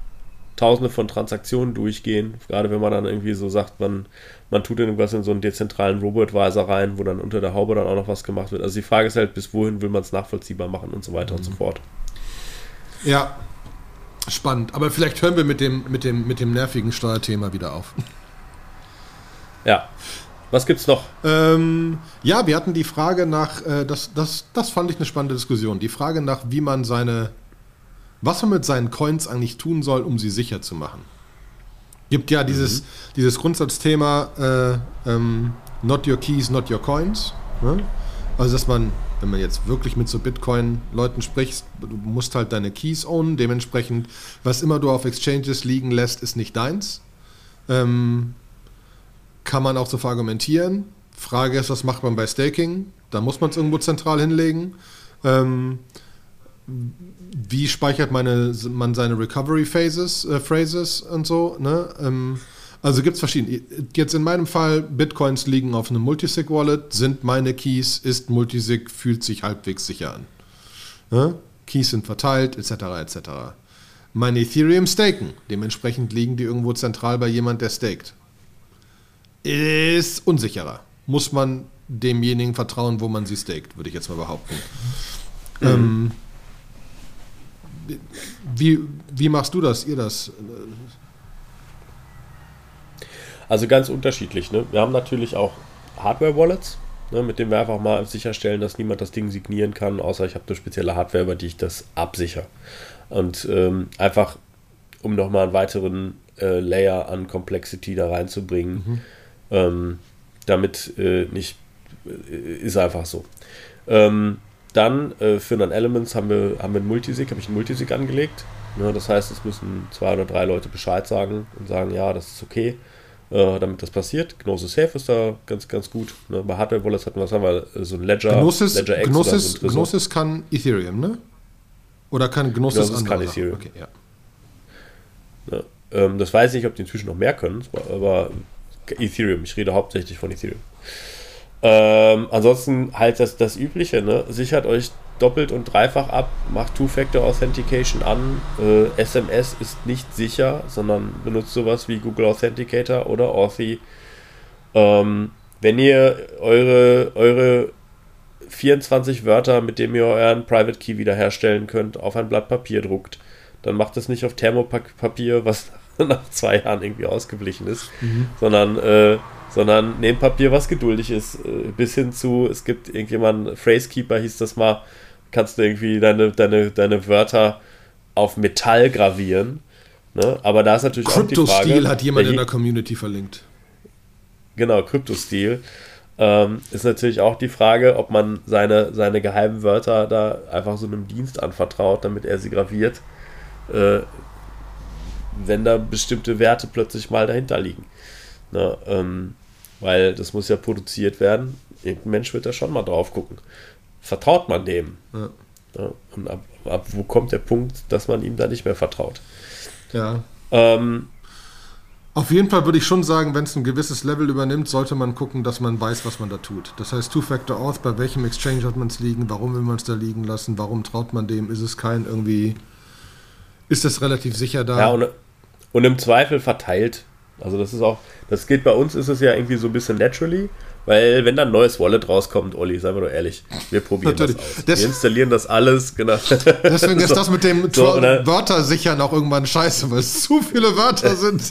tausende von Transaktionen durchgehen, gerade wenn man dann irgendwie so sagt, man, man tut irgendwas in so einen dezentralen Robo-Advisor rein, wo dann unter der Haube dann auch noch was gemacht wird. Also die Frage ist halt, bis wohin will man es nachvollziehbar machen und so weiter mhm. und so mhm. fort. Ja, Spannend. Aber vielleicht hören wir mit dem, mit dem, mit dem nervigen Steuerthema wieder auf. Ja. Was gibt's noch? Ähm, ja, wir hatten die Frage nach, äh, das, das, das fand ich eine spannende Diskussion. Die Frage nach, wie man seine, was man mit seinen Coins eigentlich tun soll, um sie sicher zu machen. Gibt ja dieses, mhm. dieses Grundsatzthema äh, ähm, Not your keys, not your coins. Ne? Also, dass man wenn man jetzt wirklich mit so Bitcoin-Leuten spricht, du musst halt deine Keys ownen. Dementsprechend, was immer du auf Exchanges liegen lässt, ist nicht deins. Ähm, kann man auch so verargumentieren. Frage ist, was macht man bei Staking? Da muss man es irgendwo zentral hinlegen. Ähm, wie speichert meine, man seine Recovery Phases, äh, Phrases und so? Ne? Ähm, also gibt es verschiedene. Jetzt in meinem Fall, Bitcoins liegen auf einem Multisig-Wallet, sind meine Keys, ist Multisig, fühlt sich halbwegs sicher an. Ja? Keys sind verteilt, etc. etc. Mein Ethereum staken. Dementsprechend liegen die irgendwo zentral bei jemand, der staked. Ist unsicherer. Muss man demjenigen vertrauen, wo man sie staked, würde ich jetzt mal behaupten. Mhm. Ähm, wie, wie machst du das, ihr das? Also ganz unterschiedlich. Ne? Wir haben natürlich auch Hardware-Wallets, ne, mit denen wir einfach mal sicherstellen, dass niemand das Ding signieren kann, außer ich habe eine spezielle Hardware, über die ich das absichere. Und ähm, einfach, um nochmal einen weiteren äh, Layer an Complexity da reinzubringen, mhm. ähm, damit äh, nicht, äh, ist einfach so. Ähm, dann äh, für Non-Elements haben wir, haben wir einen Multisig, habe ich einen Multisig angelegt. Ne, das heißt, es müssen zwei oder drei Leute Bescheid sagen und sagen, ja, das ist okay, äh, damit das passiert. Gnosis Safe ist da ganz, ganz gut. Ne, bei Hardware Wallets hatten wir, was haben wir, so ein Ledger, Gnosis, Ledger X Gnosis, so Gnosis kann Ethereum, ne? Oder kann Gnosis, Gnosis kann Ethereum. Okay, ja. ja ähm, das weiß ich nicht, ob die inzwischen noch mehr können, aber Ethereum, ich rede hauptsächlich von Ethereum. Ähm, ansonsten halt das, das Übliche, ne? Sichert euch doppelt und dreifach ab, macht Two-Factor Authentication an. Äh, SMS ist nicht sicher, sondern benutzt sowas wie Google Authenticator oder Authy. Ähm, wenn ihr eure, eure 24 Wörter, mit denen ihr euren Private Key wiederherstellen könnt, auf ein Blatt Papier druckt, dann macht es nicht auf Thermopapier, was nach zwei Jahren irgendwie ausgeblichen ist, mhm. sondern äh, sondern nehmt Papier, was geduldig ist. Äh, bis hin zu, es gibt irgendjemanden, Phrasekeeper hieß das mal, kannst du irgendwie deine, deine, deine Wörter auf Metall gravieren. Ne? Aber da ist natürlich auch die Frage. Kryptostil hat jemand in der Community verlinkt. Genau, Kryptostil. Ähm, ist natürlich auch die Frage, ob man seine, seine geheimen Wörter da einfach so einem Dienst anvertraut, damit er sie graviert, äh, wenn da bestimmte Werte plötzlich mal dahinter liegen. Ne? Ähm, weil das muss ja produziert werden. Irgendein Mensch wird da schon mal drauf gucken. Vertraut man dem? Ja. Ja, und ab, ab, wo kommt der Punkt, dass man ihm da nicht mehr vertraut? Ja. Ähm, auf jeden Fall würde ich schon sagen, wenn es ein gewisses Level übernimmt, sollte man gucken, dass man weiß, was man da tut. Das heißt, Two-Factor Auth, bei welchem Exchange hat man es liegen, warum will man es da liegen lassen, warum traut man dem, ist es kein irgendwie, ist das relativ sicher da? Ja, und, und im Zweifel verteilt. Also das ist auch, das geht bei uns, ist es ja irgendwie so ein bisschen naturally, weil wenn dann ein neues Wallet rauskommt, Olli, seien wir doch ehrlich, wir probieren Natürlich. das aus. Das wir installieren das alles, genau. Deswegen ist so. das mit dem so, Wörter sichern auch irgendwann scheiße, weil es zu viele Wörter sind.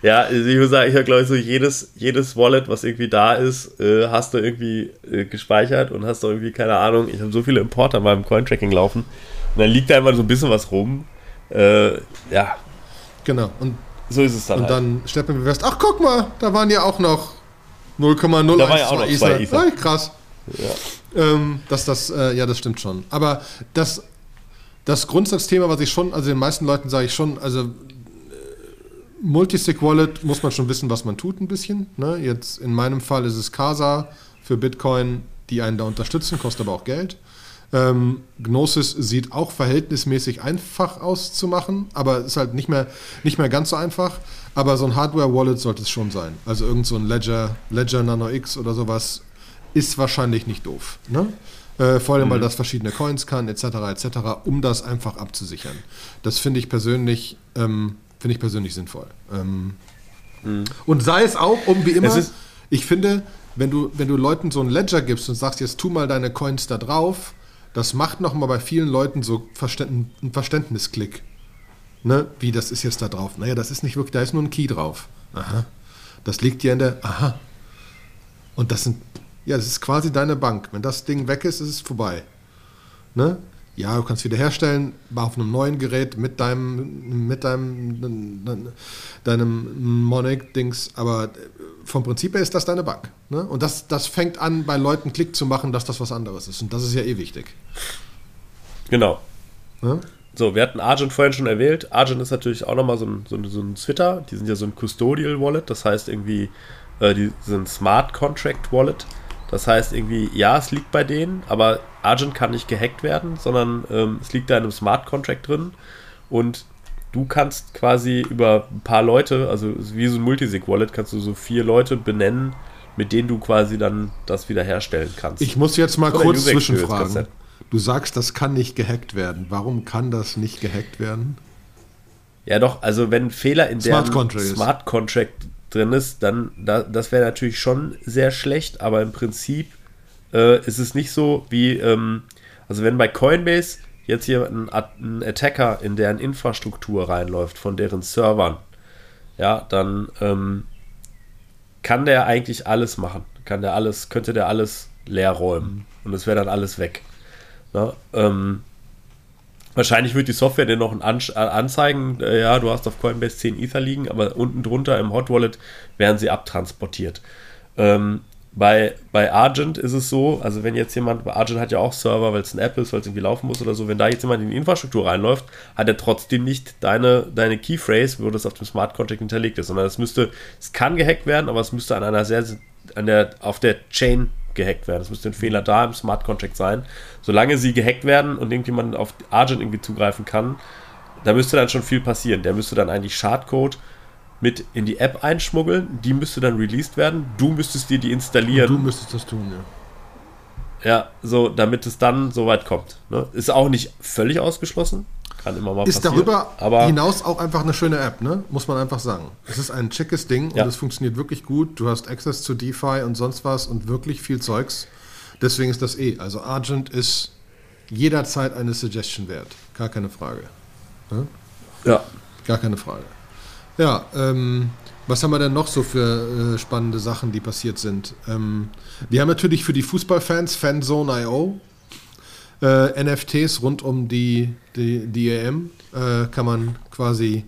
Ja, also ich muss sagen, ich habe glaube ich so jedes, jedes Wallet, was irgendwie da ist, äh, hast du irgendwie äh, gespeichert und hast du irgendwie, keine Ahnung, ich habe so viele Importer in meinem Cointracking laufen und dann liegt da immer so ein bisschen was rum. Äh, ja. Genau. Und so ist es dann. Und halt. dann steppen wir fest, ach guck mal, da waren ja auch noch 0,01 da war ja auch noch Ether. Ether. Ah, krass. Ja. Ähm, das, das, äh, ja, das stimmt schon. Aber das, das Grundsatzthema, was ich schon, also den meisten Leuten sage ich schon, also äh, Multisig Wallet muss man schon wissen, was man tut, ein bisschen. Ne? Jetzt in meinem Fall ist es Casa für Bitcoin, die einen da unterstützen, kostet aber auch Geld. Ähm, Gnosis sieht auch verhältnismäßig einfach aus zu machen, aber ist halt nicht mehr, nicht mehr ganz so einfach. Aber so ein Hardware-Wallet sollte es schon sein. Also irgend so ein Ledger, Ledger Nano X oder sowas ist wahrscheinlich nicht doof. Ne? Äh, vor allem, mhm. weil das verschiedene Coins kann, etc., etc., um das einfach abzusichern. Das finde ich persönlich, ähm, finde ich persönlich sinnvoll. Ähm, mhm. Und sei es auch, um wie immer, ich finde, wenn du, wenn du Leuten so ein Ledger gibst und sagst, jetzt tu mal deine Coins da drauf, das macht nochmal bei vielen Leuten so Verständ einen Verständnisklick. Ne? Wie, das ist jetzt da drauf? Naja, das ist nicht wirklich, da ist nur ein Key drauf. Aha. Das liegt dir in der, aha. Und das sind, ja, das ist quasi deine Bank. Wenn das Ding weg ist, ist es vorbei. Ne? Ja, du kannst wiederherstellen, auf einem neuen Gerät mit deinem, mit deinem, deinem Monarch-Dings, aber vom Prinzip her ist das deine Bank. Ne? Und das, das fängt an, bei Leuten Klick zu machen, dass das was anderes ist. Und das ist ja eh wichtig. Genau. Ne? So, wir hatten Argent vorhin schon erwähnt. Argent ist natürlich auch nochmal so ein, so, ein, so ein Twitter. Die sind ja so ein Custodial Wallet. Das heißt irgendwie, äh, die sind Smart Contract Wallet. Das heißt irgendwie, ja, es liegt bei denen, aber Argent kann nicht gehackt werden, sondern ähm, es liegt da in einem Smart Contract drin. Und du kannst quasi über ein paar Leute, also wie so ein Multisig-Wallet, kannst du so vier Leute benennen, mit denen du quasi dann das wiederherstellen kannst. Ich muss jetzt mal Oder kurz zwischenfragen. Du sagst, das kann nicht gehackt werden. Warum kann das nicht gehackt werden? Ja, doch, also wenn ein Fehler in Smart der Contract ist. Smart Contract drin ist, dann da, das wäre natürlich schon sehr schlecht, aber im Prinzip äh, ist es nicht so wie, ähm, also wenn bei Coinbase jetzt hier ein, ein Attacker in deren Infrastruktur reinläuft, von deren Servern, ja, dann ähm, kann der eigentlich alles machen. Kann der alles, könnte der alles leer räumen. Und es wäre dann alles weg. Ne? Ähm, wahrscheinlich wird die Software dir noch ein Ansch- äh, anzeigen, äh, ja, du hast auf Coinbase 10 Ether liegen, aber unten drunter im Hot Wallet werden sie abtransportiert. Ähm, bei, bei Argent ist es so, also wenn jetzt jemand, Argent hat ja auch Server, weil es ein App ist, weil es irgendwie laufen muss oder so, wenn da jetzt jemand in die Infrastruktur reinläuft, hat er trotzdem nicht deine, deine Keyphrase, wo das auf dem Smart Contract hinterlegt ist, sondern es müsste, es kann gehackt werden, aber es müsste an einer sehr, an der, auf der Chain gehackt werden. Es müsste ein Fehler da im Smart Contract sein. Solange sie gehackt werden und irgendjemand auf Argent irgendwie zugreifen kann, da müsste dann schon viel passieren. Der müsste dann eigentlich Schadcode mit in die App einschmuggeln, die müsste dann released werden, du müsstest dir die installieren. Du müsstest das tun, ja. Ja, so, damit es dann so weit kommt. Ne? Ist auch nicht völlig ausgeschlossen. Kann immer mal Ist passieren. darüber aber hinaus auch einfach eine schöne App, ne? Muss man einfach sagen. Es ist ein schickes Ding Ja. und es funktioniert wirklich gut. Du hast Access zu DeFi und sonst was und wirklich viel Zeugs. Deswegen ist das eh. Also Argent ist jederzeit eine Suggestion wert. Gar keine Frage. ja. Gar keine Frage. Ja, ähm, was haben wir denn noch so für äh, spannende Sachen, die passiert sind? Ähm, wir haben natürlich für die Fußballfans Fanzone.io. Äh, NFTs rund um die, die, die EM äh, kann man quasi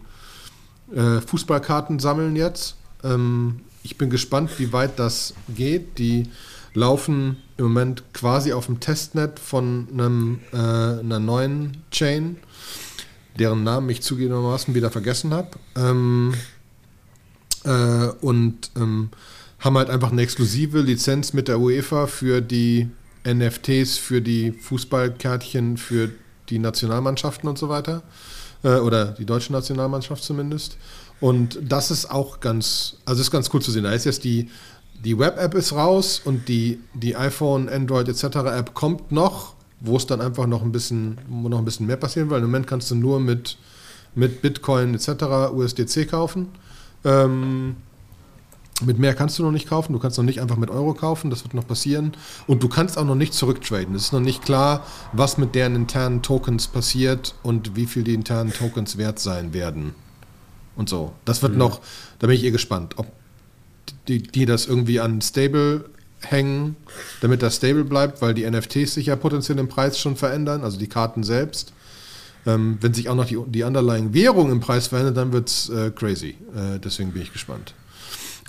äh, Fußballkarten sammeln jetzt. Ähm, ich bin gespannt, wie weit das geht. Die laufen im Moment quasi auf dem Testnet von einem, äh, einer neuen Chain deren Namen ich zugegebenermaßen wieder vergessen habe. Ähm, äh, und ähm, haben halt einfach eine exklusive Lizenz mit der UEFA für die NFTs, für die Fußballkärtchen, für die Nationalmannschaften und so weiter. Äh, oder die deutsche Nationalmannschaft zumindest. Und das ist auch ganz, also ist ganz cool zu sehen. Da ist jetzt die, die Web-App ist raus und die, die iPhone, Android etc. App kommt noch, wo es dann einfach noch ein bisschen, wo noch ein bisschen mehr passieren will. Im Moment kannst du nur mit, mit Bitcoin etc. USDC kaufen. Ähm, mit mehr kannst du noch nicht kaufen. Du kannst noch nicht einfach mit Euro kaufen. Das wird noch passieren. Und du kannst auch noch nicht zurücktraden. Es ist noch nicht klar, was mit deren internen Tokens passiert und wie viel die internen Tokens wert sein werden. Und so. Das wird noch, da bin ich eh gespannt, ob die, die das irgendwie an Stable hängen, damit das stable bleibt, weil die NFTs sich ja potenziell im Preis schon verändern, also die Karten selbst. Ähm, wenn sich auch noch die, die underlying Währung im Preis verändert, dann wird es äh, crazy. Äh, deswegen bin ich gespannt.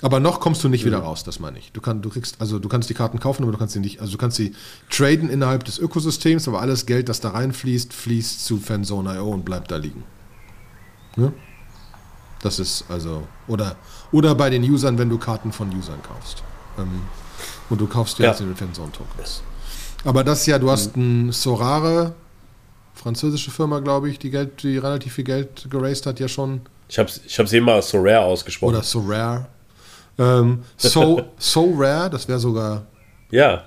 Aber noch kommst du nicht wieder raus, das meine ich. Du, kann, du kriegst, also du kannst die Karten kaufen, aber du kannst sie nicht, also du kannst sie traden innerhalb des Ökosystems, aber alles Geld, das da reinfließt, fließt zu Fanzone.io und bleibt da liegen. Ne? Das ist also, oder, oder bei den Usern, wenn du Karten von Usern kaufst. Ähm, und du kaufst ja Ja. jetzt in den Fanzone-Tokens. Aber das ja, du hast ein Sorare, französische Firma, glaube ich, die Geld, die relativ viel Geld geraced hat, ja schon. Ich habe ich hab's eben mal so rare ausgesprochen. Oder so rare. Ähm, so, so rare, das wäre sogar. ja.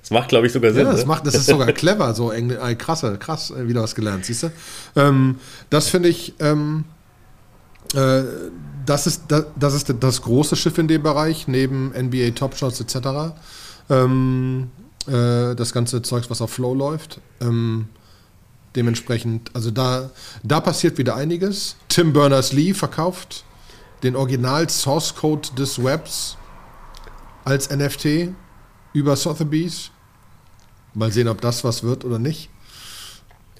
Das macht, glaube ich, sogar Sinn. Ja, das, ne? macht, das ist sogar clever, so Engl krasse, krass, äh, wieder was gelernt, siehst du? Ähm, das finde ich, ähm, äh, das, ist, das, das ist das große Schiff in dem Bereich, neben NBA Top Shots etc. Ähm, äh, das ganze Zeugs, was auf Flow läuft. Ähm, dementsprechend, also da, da passiert wieder einiges. Tim Berners-Lee verkauft den Original Source Code des Webs als NFT über Sotheby's. Mal sehen, ob das was wird oder nicht.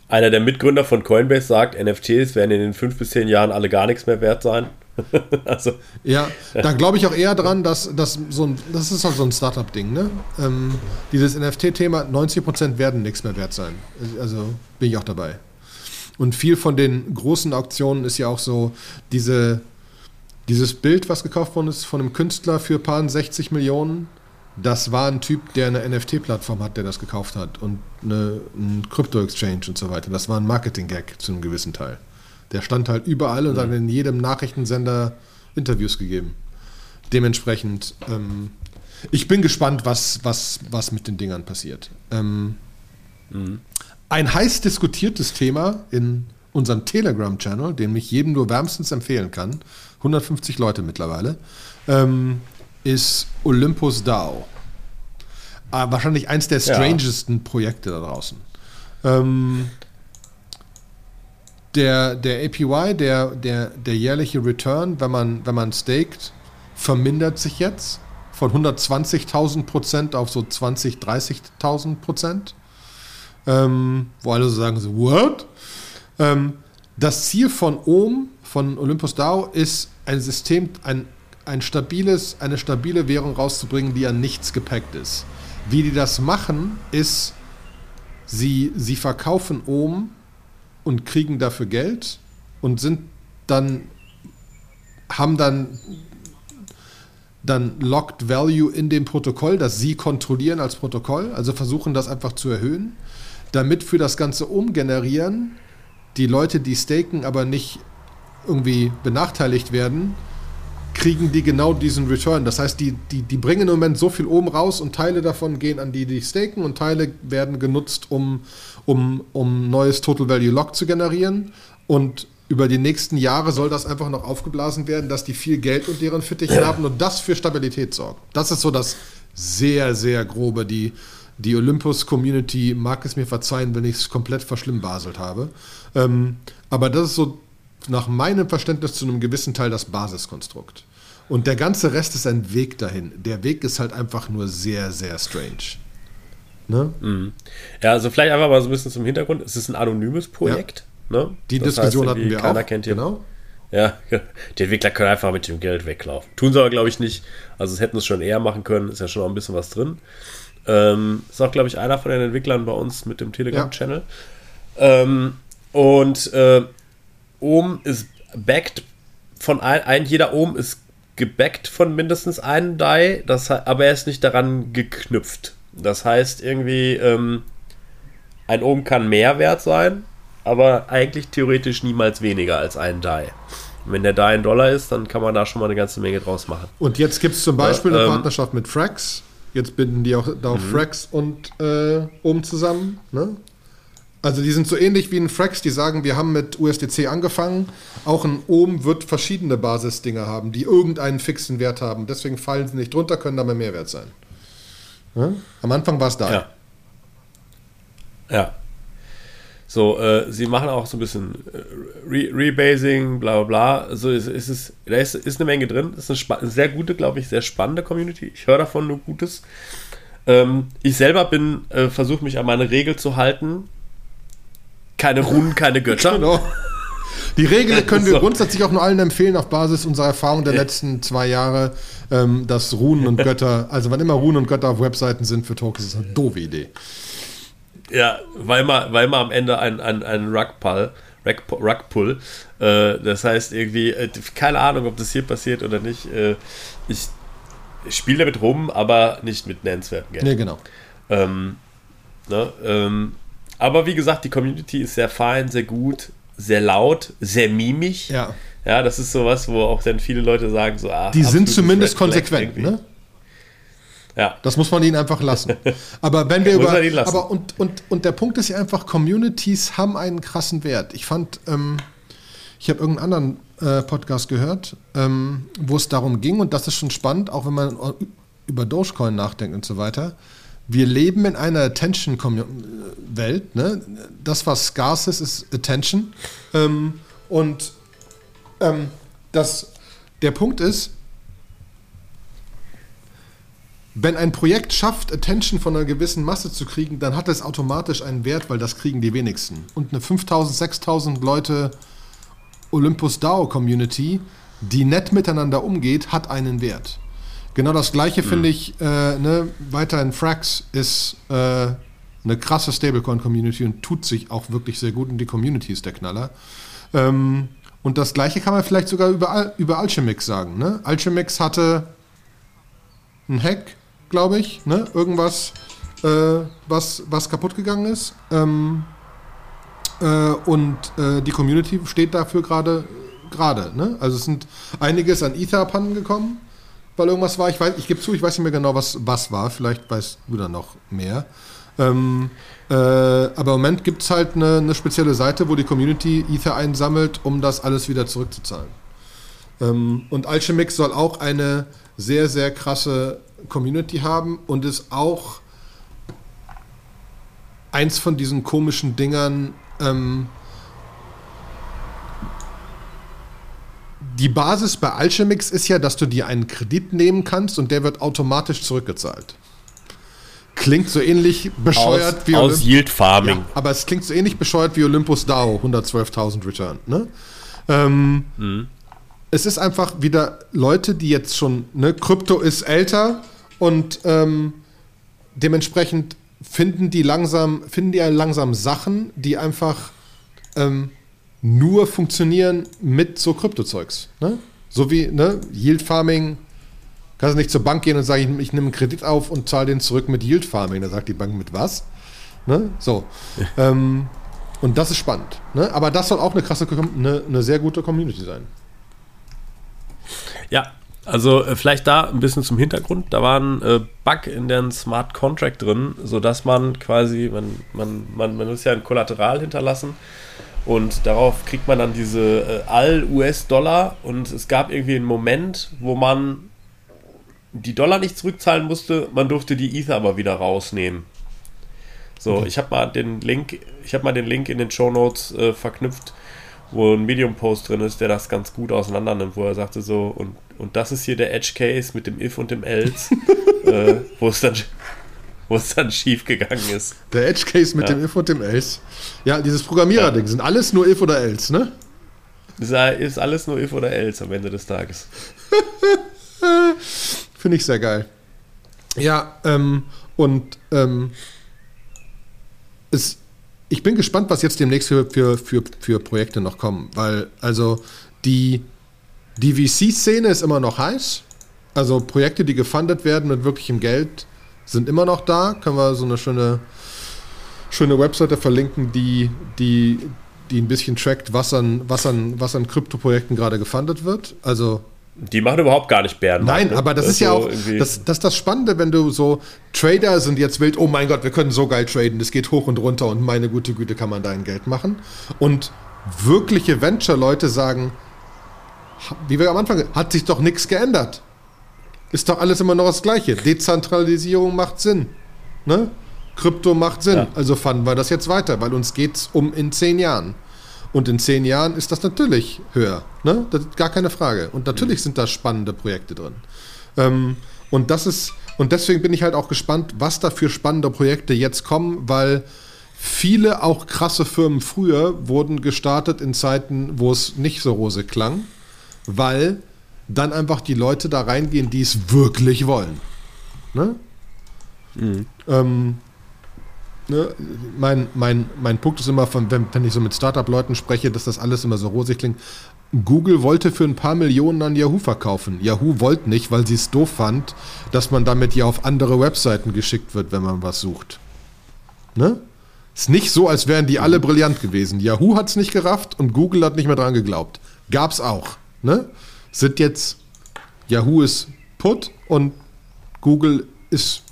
Einer der Mitgründer von Coinbase sagt, NFTs werden in den fünf bis zehn Jahren alle gar nichts mehr wert sein. also, Ja, da glaube ich auch eher dran, dass, dass so ein, das ist auch so ein Startup-Ding, ne? Ähm, dieses NFT-Thema, 90% werden nichts mehr wert sein. Also bin ich auch dabei. Und viel von den großen Auktionen ist ja auch so, diese, dieses Bild, was gekauft worden ist von einem Künstler für paar 60 Millionen, das war ein Typ, der eine NFT-Plattform hat, der das gekauft hat und eine, ein Krypto-Exchange und so weiter. Das war ein Marketing-Gag zu einem gewissen Teil. Der stand halt überall und hat in jedem Nachrichtensender Interviews gegeben. Dementsprechend, ähm, ich bin gespannt, was, was, was mit den Dingern passiert. Ähm, Mhm. Ein heiß diskutiertes Thema in unserem Telegram-Channel, den ich jedem nur wärmstens empfehlen kann, 150 Leute mittlerweile, ähm, ist Olympus DAO. Äh, wahrscheinlich eins der strangesten ja. Projekte da draußen. Ähm, der, der APY, der, der, der jährliche Return, wenn man, wenn man staked, vermindert sich jetzt von 120.000 Prozent auf so 20.000, 30.000 Prozent. Ähm, wo alle so sagen, so, what? Ähm, das Ziel von OM, von Olympus DAO, ist ein System, ein, ein stabiles, eine stabile Währung rauszubringen, die an nichts gepackt ist. Wie die das machen, ist, sie, sie verkaufen OM und kriegen dafür Geld und sind dann, haben dann dann Locked Value in dem Protokoll, das sie kontrollieren als Protokoll, also versuchen das einfach zu erhöhen, damit für das Ganze umgenerieren die Leute, die staken, aber nicht irgendwie benachteiligt werden, kriegen die genau diesen Return. Das heißt, die, die, die bringen im Moment so viel oben raus und Teile davon gehen an die, die staken und Teile werden genutzt, um, um, um neues Total Value Lock zu generieren. Und über die nächsten Jahre soll das einfach noch aufgeblasen werden, dass die viel Geld und deren Fittichen haben und das für Stabilität sorgt. Das ist so das sehr, sehr grobe. Die, die Olympus-Community mag es mir verzeihen, wenn ich es komplett verschlimmbaselt habe. Ähm, aber das ist so nach meinem Verständnis zu einem gewissen Teil das Basiskonstrukt. Und der ganze Rest ist ein Weg dahin. Der Weg ist halt einfach nur sehr, sehr strange. Ne? Mhm. Ja, also vielleicht einfach mal so ein bisschen zum Hintergrund. Es ist ein anonymes Projekt. Ja. Ne? Die das Diskussion heißt, hatten wir keiner auch. Kennt genau. Ja, die Entwickler können einfach mit dem Geld weglaufen. Tun sie aber, glaube ich, nicht. Also, es hätten es schon eher machen können. Ist ja schon noch ein bisschen was drin. Ähm, ist auch, glaube ich, einer von den Entwicklern bei uns mit dem Telegram-Channel. Ja. Ähm, und äh, Ohm ist backed von ein, ein, jeder Ohm ist gebackt von mindestens einem Die, das, aber er ist nicht daran geknüpft. Das heißt irgendwie, ähm, ein Ohm kann mehr wert sein, aber eigentlich theoretisch niemals weniger als ein Die. wenn der Die ein Dollar ist, dann kann man da schon mal eine ganze Menge draus machen. Und jetzt gibt es zum Beispiel ja, eine ähm, Partnerschaft mit Frax. Jetzt binden die auch da auch mhm. Frax und äh, Ohm zusammen. Ne? Also die sind so ähnlich wie ein Frax, die sagen, wir haben mit USDC angefangen. Auch ein Ohm wird verschiedene Basisdinger haben, die irgendeinen fixen Wert haben. Deswegen fallen sie nicht drunter, können aber mehr wert sein. Ja? Am Anfang war es da. Ja. ja. So, äh, sie machen auch so ein bisschen äh, Re Rebasing, bla bla bla. Also ist, ist es, da ist, ist eine Menge drin. Das ist eine, eine sehr gute, glaube ich, sehr spannende Community. Ich höre davon nur Gutes. Ähm, ich selber bin, äh, versuche mich an meine Regel zu halten. Keine Runen, keine Götter. Genau. Die Regel können wir so. grundsätzlich auch nur allen empfehlen, auf Basis unserer Erfahrung der letzten zwei Jahre, ähm, dass Runen und Götter, also wann immer Runen und Götter auf Webseiten sind für Tokens, ist das eine doofe Idee. Ja, weil man, weil man am Ende ein, ein, ein Rugpull, Rugpull, äh, das heißt irgendwie, äh, keine Ahnung, ob das hier passiert oder nicht. Äh, ich spiele damit rum, aber nicht mit nennenswerten Geld. Nee, genau. Ähm, ne, ähm, aber wie gesagt, die Community ist sehr fein, sehr gut, sehr laut, sehr mimig. Ja. Ja, das ist sowas, wo auch dann viele Leute sagen so, ah, Die sind zumindest konsequent, ne? Ja. Das muss man ihnen einfach lassen. Aber wenn wir über. Aber und, und, und der Punkt ist ja einfach, Communities haben einen krassen Wert. Ich fand, ähm, ich habe irgendeinen anderen äh, Podcast gehört, ähm, wo es darum ging, und das ist schon spannend, auch wenn man über Dogecoin nachdenkt und so weiter. Wir leben in einer Attention-Welt. Ne? Das, was scarce ist, ist Attention. Ähm, und ähm, das, der Punkt ist, wenn ein Projekt schafft, Attention von einer gewissen Masse zu kriegen, dann hat es automatisch einen Wert, weil das kriegen die wenigsten. Und eine 5000, 6000 Leute Olympus DAO Community, die nett miteinander umgeht, hat einen Wert. Genau das gleiche mhm. finde ich, äh, ne, weiterhin Frax ist äh, eine krasse Stablecoin-Community und tut sich auch wirklich sehr gut und die Community ist der Knaller. Ähm, und das gleiche kann man vielleicht sogar über, über Alchemix sagen. Ne? Alchemix hatte einen Hack, glaube ich, ne? Irgendwas, äh, was, was kaputt gegangen ist. Ähm, äh, und äh, die Community steht dafür gerade gerade. Ne? Also es sind einiges an Ether abhanden gekommen, weil irgendwas war. Ich ich gebe zu, ich weiß nicht mehr genau, was was war. Vielleicht weißt du da noch mehr. Ähm, äh, aber im Moment gibt es halt eine, eine, spezielle Seite, wo die Community Ether einsammelt, um das alles wieder zurückzuzahlen. Ähm, und Alchemix soll auch eine sehr, sehr krasse Community haben und ist auch eins von diesen komischen Dingern. Ähm, die Basis bei Alchemix ist ja, dass du dir einen Kredit nehmen kannst und der wird automatisch zurückgezahlt. Klingt so ähnlich bescheuert aus, wie aus Yield Farming. Ja, aber es klingt so ähnlich bescheuert wie Olympus DAO, 112.000 Return. Ne? Ähm, mhm. Es ist einfach wieder Leute, die jetzt schon, ne, Krypto ist älter und ähm, dementsprechend finden die langsam, finden die langsam Sachen, die einfach ähm, nur funktionieren mit so Kryptozeugs. Ne? So wie ne, Yield Farming. Kannst du nicht zur Bank gehen und sagen, ich, ich nehme einen Kredit auf und zahle den zurück mit Yield Farming. Da sagt die Bank mit was? Ne? So. ähm, und das ist spannend. Ne? Aber das soll auch eine krasse, eine, eine sehr gute Community sein. Ja, also äh, vielleicht da ein bisschen zum Hintergrund. Da war ein äh, Bug in den Smart Contract drin, sodass man quasi, man, man, man, man ist ja ein Kollateral hinterlassen und darauf kriegt man dann diese äh, All-US-Dollar und es gab irgendwie einen Moment, wo man die Dollar nicht zurückzahlen musste, man durfte die Ether aber wieder rausnehmen. So, okay. ich habe mal den Link, ich habe mal den Link in den Show Notes äh, verknüpft, wo ein Medium-Post drin ist, der das ganz gut auseinander nimmt, wo er sagte so, und, und das ist hier der Edge Case mit dem If und dem Else, äh, wo es dann wo es dann schief gegangen ist. Der Edge Case mit ja. dem If und dem Else. Ja, dieses Programmierer-Ding ja. sind alles nur If oder Else, ne? Ist alles nur If oder Else am Ende des Tages. Finde ich sehr geil. Ja, ähm, und ähm, es, ich bin gespannt, was jetzt demnächst für, für, für, für Projekte noch kommen, weil also die, die VC-Szene ist immer noch heiß. Also Projekte, die gefundet werden mit wirklichem Geld, sind immer noch da. Können wir so eine schöne, schöne Webseite verlinken, die, die, die ein bisschen trackt, was an, was an, was an Krypto-Projekten gerade gefundet wird. Also die machen überhaupt gar nicht Bären. Nein, ne? aber das, das ist ja so auch, das, das ist das Spannende, wenn du so, Trader sind jetzt wild, oh mein Gott, wir können so geil traden, das geht hoch und runter und meine gute Güte kann man da ein Geld machen. Und wirkliche Venture-Leute sagen, wie wir am Anfang, hat sich doch nichts geändert. Ist doch alles immer noch das Gleiche. Dezentralisierung macht Sinn. Ne? Krypto macht Sinn. Ja. Also fanden wir das jetzt weiter, weil uns geht es um in zehn Jahren. Und in zehn Jahren ist das natürlich höher. Ne? Das gar keine Frage. Und natürlich mhm. sind da spannende Projekte drin. Ähm, und das ist, und deswegen bin ich halt auch gespannt, was da für spannende Projekte jetzt kommen, weil viele auch krasse Firmen früher wurden gestartet in Zeiten, wo es nicht so rose klang, weil dann einfach die Leute da reingehen, die es wirklich wollen. Ne? Mhm. Ähm, ne? Mein, mein, mein Punkt ist immer, von, wenn, wenn ich so mit Startup-Leuten spreche, dass das alles immer so rosig klingt. Google wollte für ein paar Millionen an Yahoo verkaufen. Yahoo wollte nicht, weil sie es doof fand, dass man damit ja auf andere Webseiten geschickt wird, wenn man was sucht. Ne? Ist nicht so, als wären die alle brillant gewesen. Yahoo hat es nicht gerafft und Google hat nicht mehr dran geglaubt. Gab's auch. Ne? Sind jetzt Yahoo ist put und Google ist,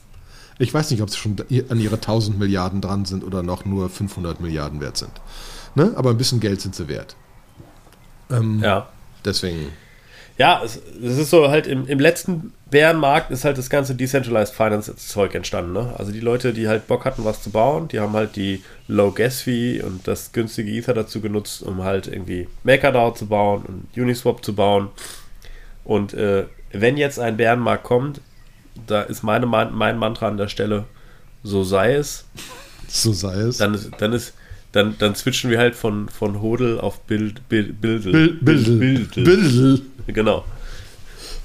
ich weiß nicht, ob sie schon an ihre 1000 Milliarden dran sind oder noch nur 500 Milliarden wert sind. Ne? Aber ein bisschen Geld sind sie wert. Ähm, ja. Deswegen. Ja, es, es, ist so halt im, im letzten Bärenmarkt ist halt das ganze Decentralized Finance Zeug entstanden. Ne? Also die Leute, die halt Bock hatten, was zu bauen, die haben halt die Low Gas Fee und das günstige Ether dazu genutzt, um halt irgendwie MakerDAO zu bauen und Uniswap zu bauen. Und äh, wenn jetzt ein Bärenmarkt kommt, da ist meine, mein Mantra an der Stelle, so sei es. So sei es. Dann ist, dann ist, dann, dann switchen wir halt von, von Hodel auf Bild, Bild, Bildel. Bildel. Bildel. Bildel. Genau.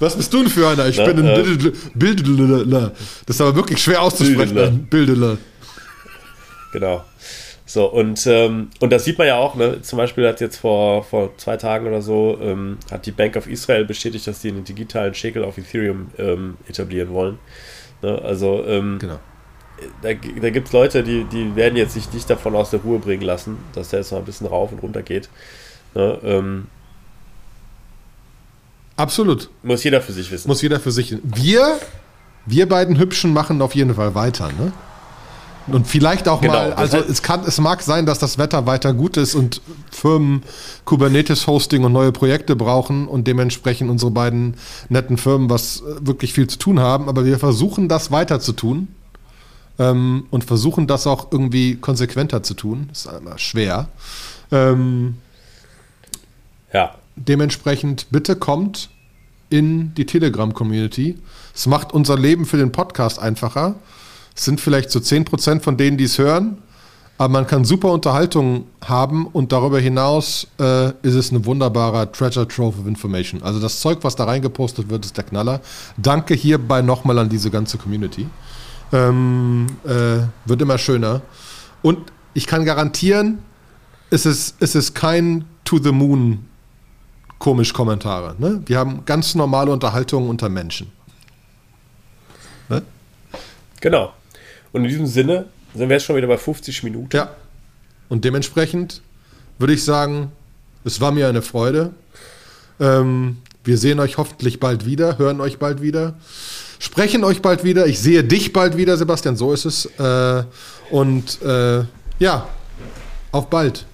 Was bist du denn für einer? Ich Na, bin ein äh, Bildler. Das ist aber wirklich schwer auszusprechen. Bildler. Genau. So, und, ähm, und das sieht man ja auch, ne? Zum Beispiel hat jetzt vor, vor zwei Tagen oder so, ähm, hat die Bank of Israel bestätigt, dass die einen digitalen Shekel auf Ethereum ähm, etablieren wollen. Ne? Also, ähm, genau. da, da gibt es Leute, die, die werden jetzt sich nicht davon aus der Ruhe bringen lassen, dass der jetzt mal ein bisschen rauf und runter geht. Ne? Absolut. Muss jeder für sich wissen. Muss jeder für sich. Wir, wir beiden Hübschen machen auf jeden Fall weiter, ne? Und vielleicht auch Genau, mal, also es kann, es mag sein, dass das Wetter weiter gut ist und Firmen Kubernetes-Hosting und neue Projekte brauchen und dementsprechend unsere beiden netten Firmen was äh, wirklich viel zu tun haben, aber wir versuchen das weiter zu tun ähm, und versuchen das auch irgendwie konsequenter zu tun. Das ist immer schwer. Ähm, Ja. Dementsprechend bitte kommt in die Telegram-Community. Es macht unser Leben für den Podcast einfacher. Es sind vielleicht so 10% von denen, die es hören, aber man kann super Unterhaltung haben und darüber hinaus äh, ist es ein wunderbarer Treasure Trove of Information. Also das Zeug, was da reingepostet wird, ist der Knaller. Danke hierbei nochmal an diese ganze Community. Ähm, äh, wird immer schöner. Und ich kann garantieren, es ist, es ist kein To the Moon komisch Kommentare. Ne? Wir haben ganz normale Unterhaltungen unter Menschen. Ne? Genau. Und in diesem Sinne sind wir jetzt schon wieder bei 50 Minuten. Ja. Und dementsprechend würde ich sagen, es war mir eine Freude. Ähm, wir sehen euch hoffentlich bald wieder, hören euch bald wieder, sprechen euch bald wieder. Ich sehe dich bald wieder, Sebastian, so ist es. Äh, und äh, ja, auf bald.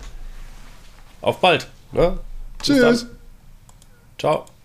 Auf bald. Ne? Tschüss. Ciao.